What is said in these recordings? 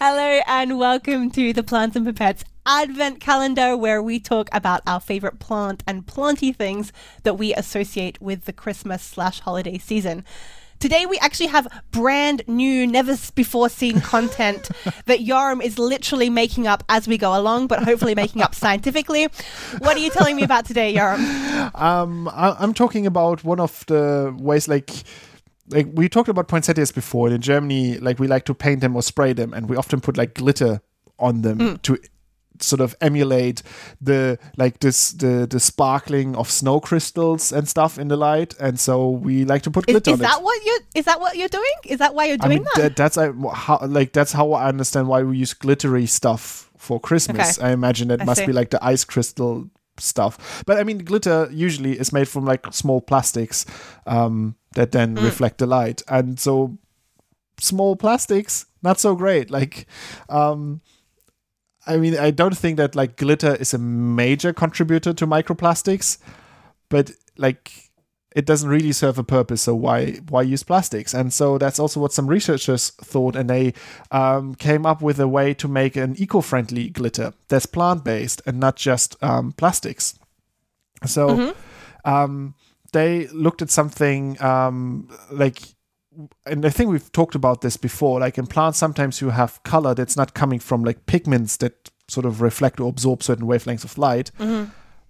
Hello and welcome to the Plants and Pipettes Advent Calendar, where we talk about our favorite plant and planty things that we associate with the Christmas slash holiday season. Today we actually have brand new, never before seen content that Yoram is literally making up as we go along, but hopefully making up scientifically. What are you telling me about today, Yoram? Um, I, I'm talking about one of the ways like like we talked about poinsettias before and in germany like we like to paint them or spray them and we often put like glitter on them Mm. to sort of emulate the like this the the sparkling of snow crystals and stuff in the light and so we like to put glitter is on that it what you is that what you're doing? Is that why you're I doing mean, that? that, that's I, how like that's how I understand why we use glittery stuff for Christmas. Okay. I imagine it I must see. be like the ice crystal stuff. But I mean, glitter usually is made from like small plastics um, that then Mm. reflect the light, and so small plastics not so great. Like, um, I mean, I don't think that like glitter is a major contributor to microplastics, but like it doesn't really serve a purpose. So why why use plastics? And so that's also what some researchers thought, and they um, came up with a way to make an eco-friendly glitter that's plant-based and not just um, plastics. So um, they looked at something um, like and I think we've talked about this before. Like in plants, sometimes you have color that's not coming from like pigments that sort of reflect or absorb certain wavelengths of light,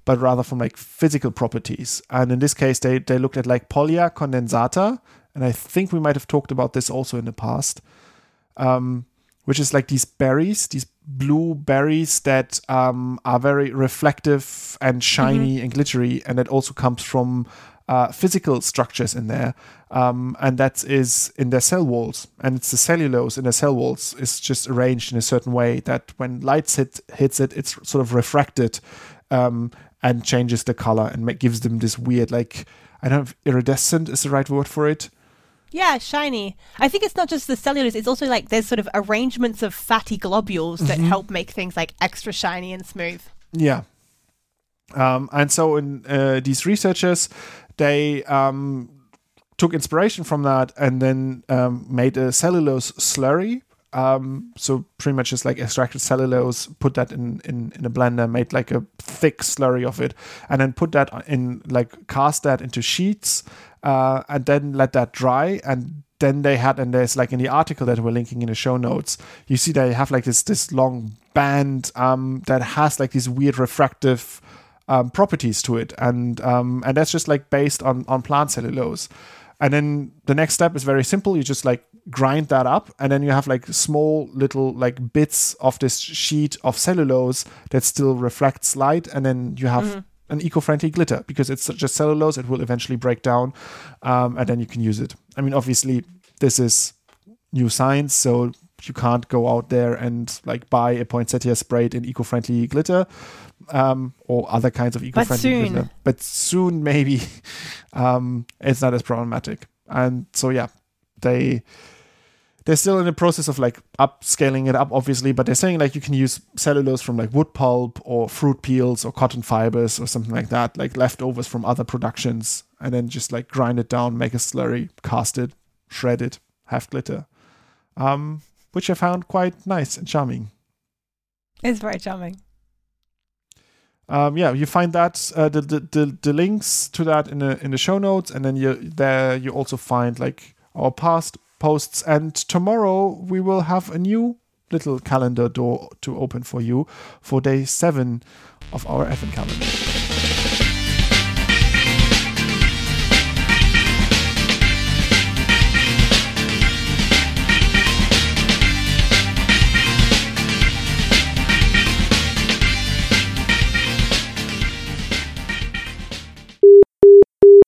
but rather from like physical properties. And in this case, they they looked at like Pollia condensata, and I think we might have talked about this also in the past, um, which is like these berries, these blue berries that um, are very reflective and shiny and glittery, and it also comes from uh, physical structures in there, um, and that is in their cell walls. And it's the cellulose in their cell walls is just arranged in a certain way that when light hit, hits it, it's sort of refracted um, and changes the color and ma- gives them this weird, like I don't know if iridescent is the right word for it. Yeah, shiny. I think it's not just the cellulose, it's also like there's sort of arrangements of fatty globules that Mm-hmm. help make things like extra shiny and smooth. Yeah. Um, and so in uh, these researchers, they um, took inspiration from that and then um, made a cellulose slurry. Um, so pretty much just like extracted cellulose, put that in, in, in a blender, made like a thick slurry of it, and then put that in like cast that into sheets, uh, and then let that dry. And then they had, and there's like in the article that we're linking in the show notes, you see they have like this this long band um, that has like these weird refractive um, properties to it, and um, and that's just like based on on plant cellulose. And then the next step is very simple. You just like grind that up, and then you have like small little like bits of this sheet of cellulose that still reflects light, and then you have an eco-friendly glitter because it's just cellulose. It will eventually break down, um, and then you can use it. I mean, obviously, this is new science, so you can't go out there and like buy a poinsettia sprayed in eco-friendly glitter um, or other kinds of eco-friendly soon. glitter. But soon, maybe um, it's not as problematic. And so, yeah, they they're still in the process of like upscaling it up, obviously. But they're saying like you can use cellulose from like wood pulp or fruit peels or cotton fibers or something like that, like leftovers from other productions, and then just like grind it down, make a slurry, cast it, shred it, have glitter. Um, which I found quite nice and charming. It's very charming. Um, yeah, you find that uh, the, the the the links to that in the in the show notes, and then you there you also find like our past posts. And tomorrow we will have a new little calendar door to open for you for day seven of our Advent calendar.